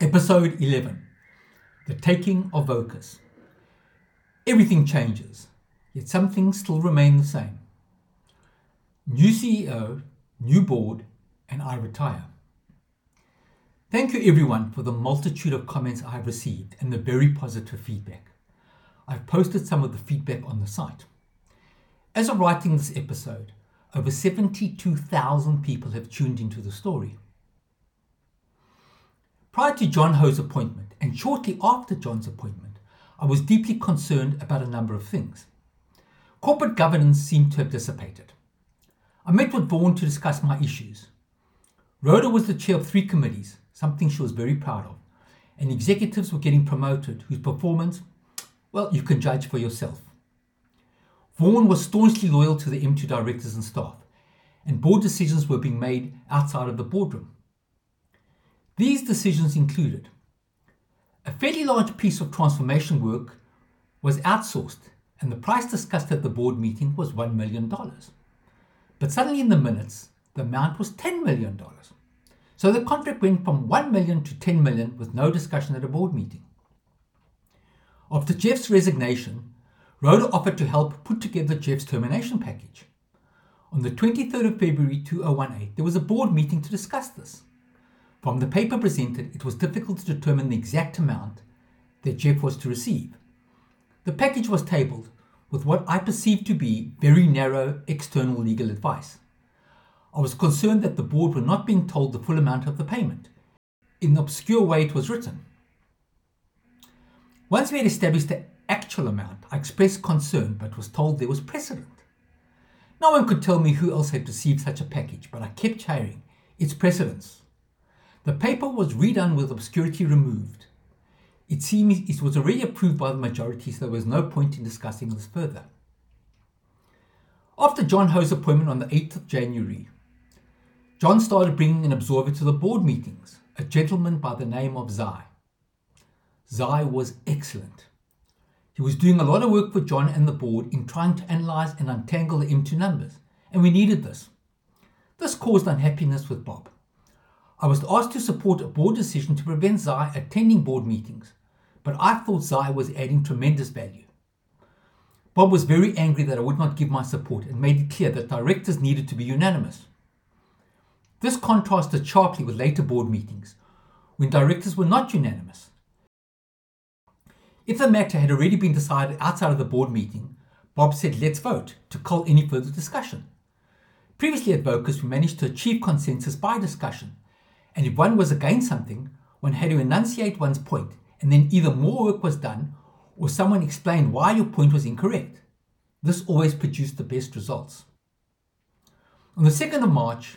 Episode 11 The Taking of Vocus. Everything changes, yet some things still remain the same. New CEO, new board, and I retire. Thank you everyone for the multitude of comments I have received and the very positive feedback. I've posted some of the feedback on the site. As of writing this episode, over 72,000 people have tuned into the story. Prior to John Ho's appointment and shortly after John's appointment, I was deeply concerned about a number of things. Corporate governance seemed to have dissipated. I met with Vaughan to discuss my issues. Rhoda was the chair of three committees, something she was very proud of, and executives were getting promoted whose performance, well, you can judge for yourself. Vaughan was staunchly loyal to the M2 directors and staff, and board decisions were being made outside of the boardroom. These decisions included a fairly large piece of transformation work was outsourced, and the price discussed at the board meeting was $1 million. But suddenly in the minutes, the amount was $10 million. So the contract went from 1 million to 10 million with no discussion at a board meeting. After Geoff's resignation, Rhoda offered to help put together Geoff's termination package. On the 23rd of February 2018, there was a board meeting to discuss this. From the paper presented, it was difficult to determine the exact amount that Geoff was to receive. The package was tabled with what I perceived to be very narrow external legal advice. I was concerned that the board were not being told the full amount of the payment, in the obscure way it was written. Once we had established the actual amount, I expressed concern but was told there was precedent. No one could tell me who else had received such a package, but I kept hearing its precedence. The paper was redone with obscurity removed. It seems it was already approved by the majority, so there was no point in discussing this further. After John Ho's appointment on the 8th of January, John started bringing an observer to the board meetings, a gentleman by the name of Zai. Zai was excellent. He was doing a lot of work for John and the board in trying to analyze and untangle the M2 numbers, and we needed this. This caused unhappiness with Bob. I was asked to support a board decision to prevent Zai attending board meetings, but I thought Zai was adding tremendous value. Bob was very angry that I would not give my support and made it clear that directors needed to be unanimous. This contrasted sharply with later board meetings, when directors were not unanimous. If the matter had already been decided outside of the board meeting, Bob said, let's vote to call any further discussion. Previously at Vocus, we managed to achieve consensus by discussion and if one was against something, one had to enunciate one's point, and then either more work was done or someone explained why your point was incorrect. This always produced the best results. On the 2nd of March,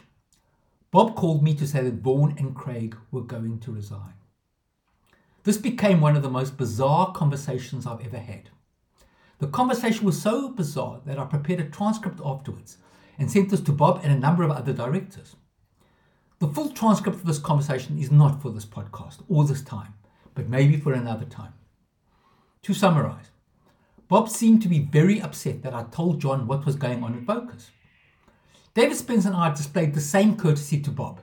Bob called me to say that Vaughan and Craig were going to resign. This became one of the most bizarre conversations I've ever had. The conversation was so bizarre that I prepared a transcript afterwards and sent this to Bob and a number of other directors. The full transcript of this conversation is not for this podcast or this time, but maybe for another time. To summarize, Bob seemed to be very upset that I told John what was going on at Vocus. David Spence and I displayed the same courtesy to Bob,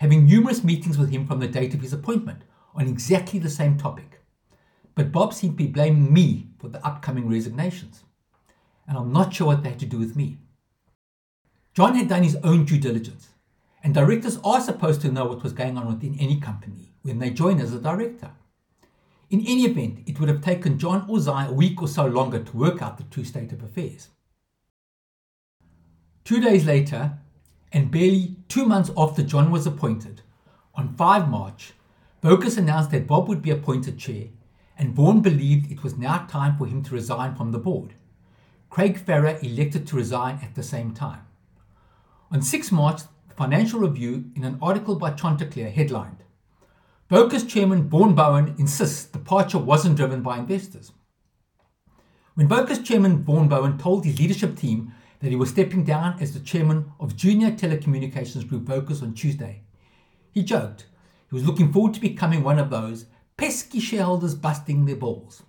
having numerous meetings with him from the date of his appointment on exactly the same topic. But Bob seemed to be blaming me for the upcoming resignations, and I'm not sure what they had to do with me. John had done his own due diligence and directors are supposed to know what was going on within any company when they join as a director. In any event, it would have taken John or Zai a week or so longer to work out the true state of affairs. Two days later, and barely two months after John was appointed, on 5 March, Vocus announced that Bob would be appointed chair, and Vaughan believed it was now time for him to resign from the board. Craig Farrow elected to resign at the same time. On 6 March, Financial Review in an article by Chanticleer headlined Vocus chairman Vaughan Bowen insists departure wasn't driven by investors. When Vocus chairman Vaughan Bowen told his leadership team that he was stepping down as the chairman of Junior Telecommunications Group Vocus on Tuesday, he joked he was looking forward to becoming one of those pesky shareholders busting their balls.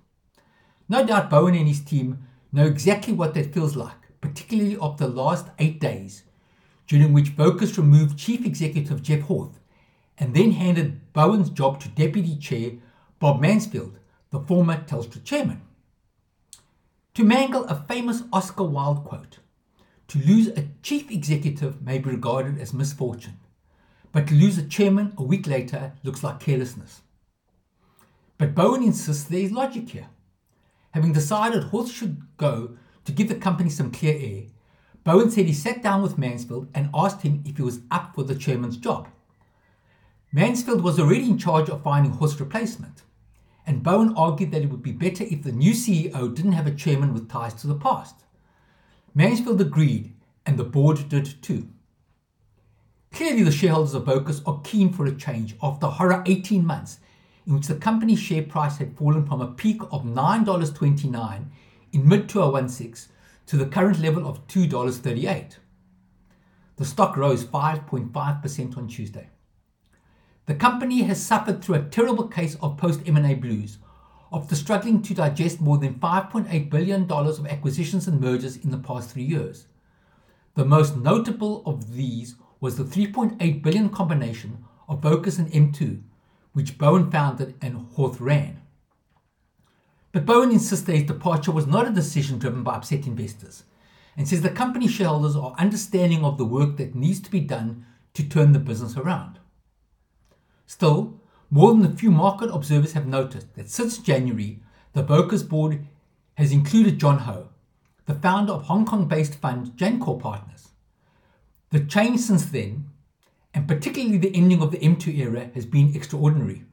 No doubt Bowen and his team know exactly what that feels like, particularly after the last eight days during which Vocus removed Chief Executive Geoff Horth and then handed Bowen's job to Deputy Chair Bob Mansfield, the former Telstra chairman. To mangle a famous Oscar Wilde quote, to lose a chief executive may be regarded as misfortune, but to lose a chairman a week later looks like carelessness. But Bowen insists there is logic here. Having decided Horth should go to give the company some clear air, Bowen said he sat down with Mansfield and asked him if he was up for the chairman's job. Mansfield was already in charge of finding Horth's replacement, and Bowen argued that it would be better if the new CEO didn't have a chairman with ties to the past. Mansfield agreed, and the board did too. Clearly, the shareholders of Vocus are keen for a change after a horror 18 months in which the company's share price had fallen from a peak of $9.29 in mid 2016 to the current level of $2.38. The stock rose 5.5% on Tuesday. The company has suffered through a terrible case of post M&A blues after struggling to digest more than $5.8 billion of acquisitions and mergers in the past three years. The most notable of these was the 3.8 billion combination of Vocus and M2, which Bowen founded and Horth ran. But Bowen insists that his departure was not a decision driven by upset investors and says the company shareholders are understanding of the work that needs to be done to turn the business around. Still, more than a few market observers have noticed that since January, the Vocus board has included John Ho, the founder of Hong Kong based fund Janchor Partners. The change since then, and particularly the ending of the M2 era, has been extraordinary.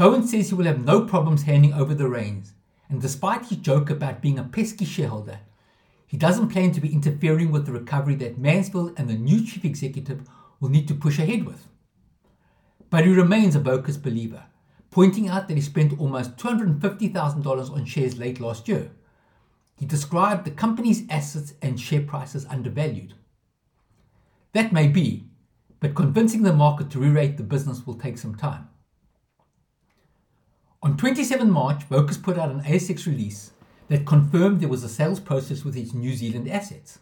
Bowen says he will have no problems handing over the reins, and despite his joke about being a pesky shareholder, he doesn't plan to be interfering with the recovery that Mansfield and the new chief executive will need to push ahead with. But he remains a Vocus believer, pointing out that he spent almost $250,000 on shares late last year. He described the company's assets and share prices undervalued. That may be, but convincing the market to re-rate the business will take some time. On 27 March, Vocus put out an ASX release that confirmed there was a sales process with its New Zealand assets.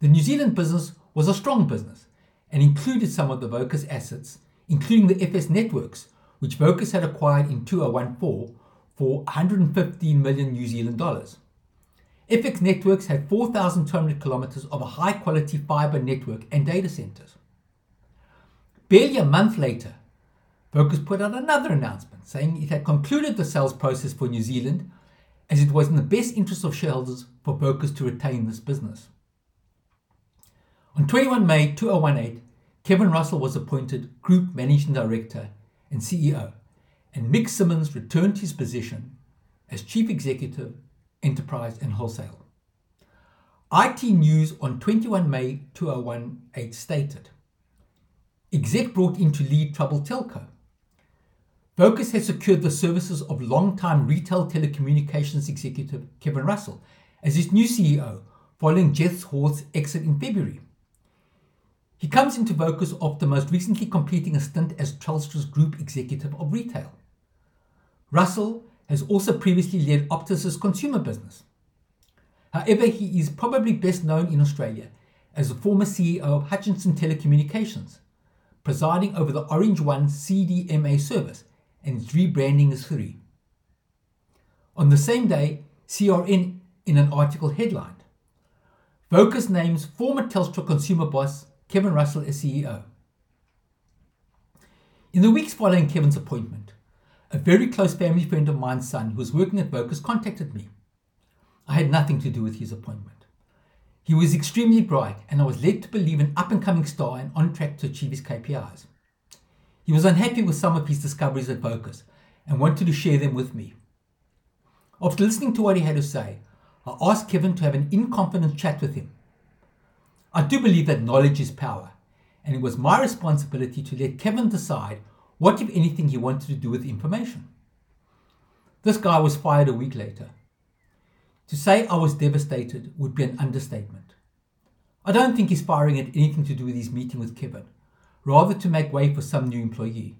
The New Zealand business was a strong business and included some of the Vocus assets including the FX networks, which Vocus had acquired in 2014 for 115 million New Zealand dollars. FX Networks had 4,200 kilometers of a high quality fiber network and data centers. Barely a month later, Vocus put out another announcement saying it had concluded the sales process for New Zealand as it was in the best interest of shareholders for Vocus to retain this business. On 21 May 2018, Kevin Russell was appointed Group Managing Director and CEO, and Mick Simmons returned to his position as Chief Executive, Enterprise and Wholesale. IT News on 21 May 2018 stated Exec brought in to lead Trouble Telco. Vocus has secured the services of long-time retail telecommunications executive Kevin Russell as its new CEO following Geoff Horth's exit in February. He comes into Vocus after most recently completing a stint as Telstra's Group Executive of Retail. Russell has also previously led Optus's consumer business. However, he is probably best known in Australia as the former CEO of Hutchison Telecommunications, presiding over the Orange One CDMA service and its rebranding as Three. On the same day, CRN in an article headlined Vocus names former Telstra consumer boss Kevin Russell as CEO. In the weeks following Kevin's appointment, a very close family friend of mine's son who was working at Vocus contacted me. I had nothing to do with his appointment. He was extremely bright, and I was led to believe an up and coming star and on track to achieve his KPIs. He was unhappy with some of his discoveries at Vocus and wanted to share them with me. After listening to what he had to say, I asked Kevin to have an in confidence chat with him I do believe that knowledge is power, and it was my responsibility to let Kevin decide what, if anything, he wanted to do with information. This guy was fired a week later. To say I was devastated would be an understatement. I don't think he's firing had anything to do with his meeting with Kevin, rather to make way for some new employee.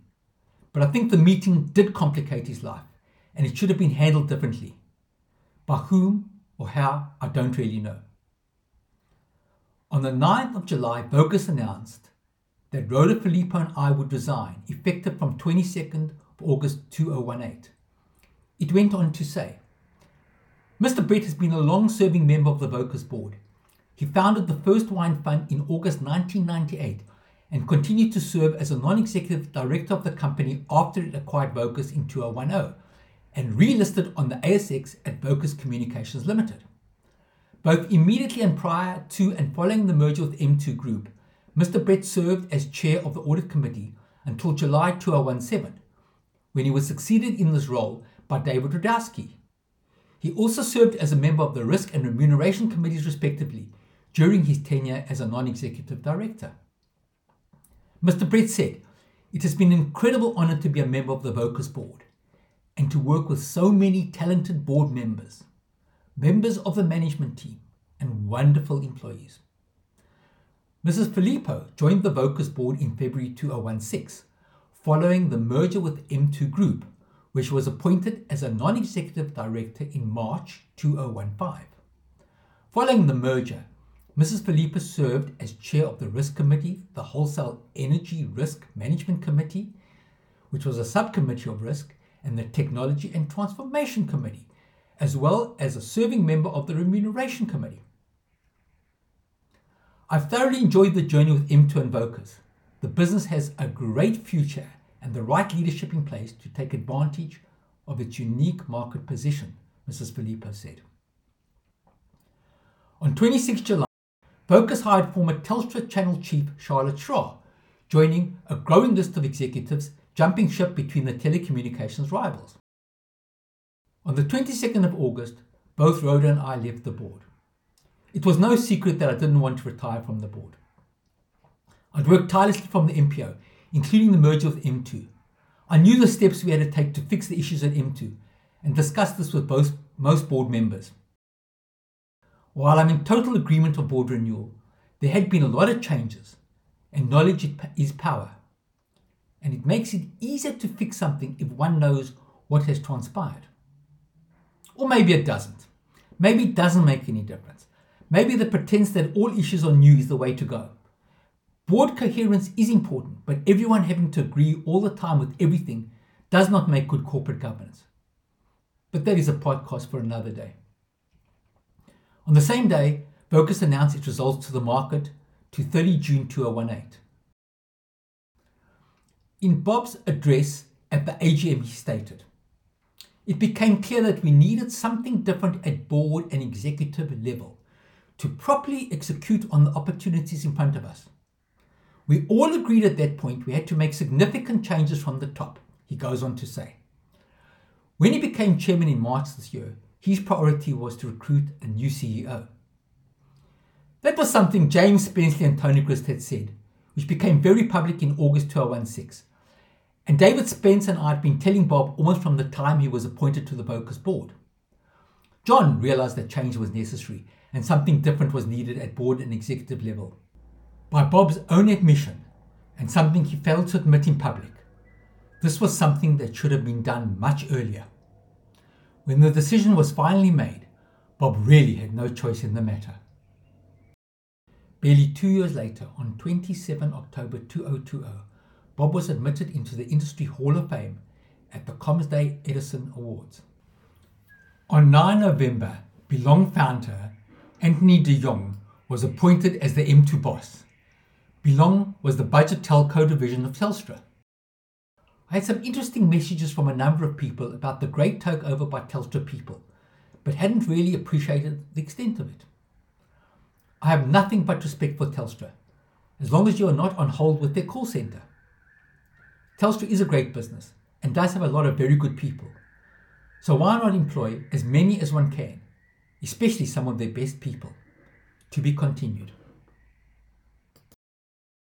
But I think the meeting did complicate his life, and it should have been handled differently. By whom or how, I don't really know. On the 9th of July, Vocus announced that Rhoda Phillipo and I would resign, effective from 22nd of August 2018. It went on to say, Mr. Brett has been a long serving member of the Vocus board. He founded the first wine fund in August 1998 and continued to serve as a non executive director of the company after it acquired Vocus in 2010 and relisted on the ASX at Vocus Communications Limited. Both immediately and prior to and following the merger with M2 Group, Mr. Brett served as chair of the audit committee until July 2017, when he was succeeded in this role by David Wiadrowski. He also served as a member of the risk and remuneration committees, respectively, during his tenure as a non executive director. Mr. Brett said, It has been an incredible honor to be a member of the Vocus board and to work with so many talented board members, members of the management team, and wonderful employees. Mrs. Phillipo joined the Vocus board in February 2016, following the merger with M2 Group, which was appointed as a non executive director in March 2015. Following the merger, Mrs. Phillipo served as chair of the Risk Committee, the Wholesale Energy Risk Management Committee, which was a subcommittee of risk, and the Technology and Transformation Committee, as well as a serving member of the Remuneration Committee. I've thoroughly enjoyed the journey with M2 and Vocus. The business has a great future and the right leadership in place to take advantage of its unique market position, Mrs. Phillipo said. On 26 July, Vocus hired former Telstra Channel Chief Charlotte Schra, joining a growing list of executives jumping ship between the telecommunications rivals. On the 22nd of August, both Rhoda and I left the board. It was no secret that I didn't want to retire from the board. I'd worked tirelessly from the MPO, including the merger with M2. I knew the steps we had to take to fix the issues at M2 and discussed this with both, most board members. While I'm in total agreement of board renewal, there had been a lot of changes, and knowledge is power. And it makes it easier to fix something if one knows what has transpired. Or maybe it doesn't. Maybe it doesn't make any difference. Maybe the pretense that all issues are new is the way to go. Board coherence is important, but everyone having to agree all the time with everything does not make good corporate governance. But that is a podcast for another day. On the same day, Vocus announced its results to the market to 30 June 2018. In Bob's address at the AGM, he stated, It became clear that we needed something different at board and executive level to properly execute on the opportunities in front of us. We all agreed at that point we had to make significant changes from the top, he goes on to say. When he became chairman in March this year, his priority was to recruit a new CEO. That was something James Spenceley and Tony Grist had said, which became very public in August 2016. And David Spence and I had been telling Bob almost from the time he was appointed to the Vocus board. John realized that change was necessary and something different was needed at board and executive level. By Bob's own admission, and something he failed to admit in public, this was something that should have been done much earlier. When the decision was finally made, Bob really had no choice in the matter. Barely two years later, on 27 October 2020, Bob was admitted into the Industry Hall of Fame at the CommsDay Edison Awards. On 9 November, Belong founder Anthony de Jong was appointed as the M2 boss. Belong was the budget telco division of Telstra. I had some interesting messages from a number of people about the great takeover by Telstra people, but hadn't really appreciated the extent of it. I have nothing but respect for Telstra, as long as you are not on hold with their call centre. Telstra is a great business and does have a lot of very good people. So why not employ as many as one can especially some of their best people, to be continued.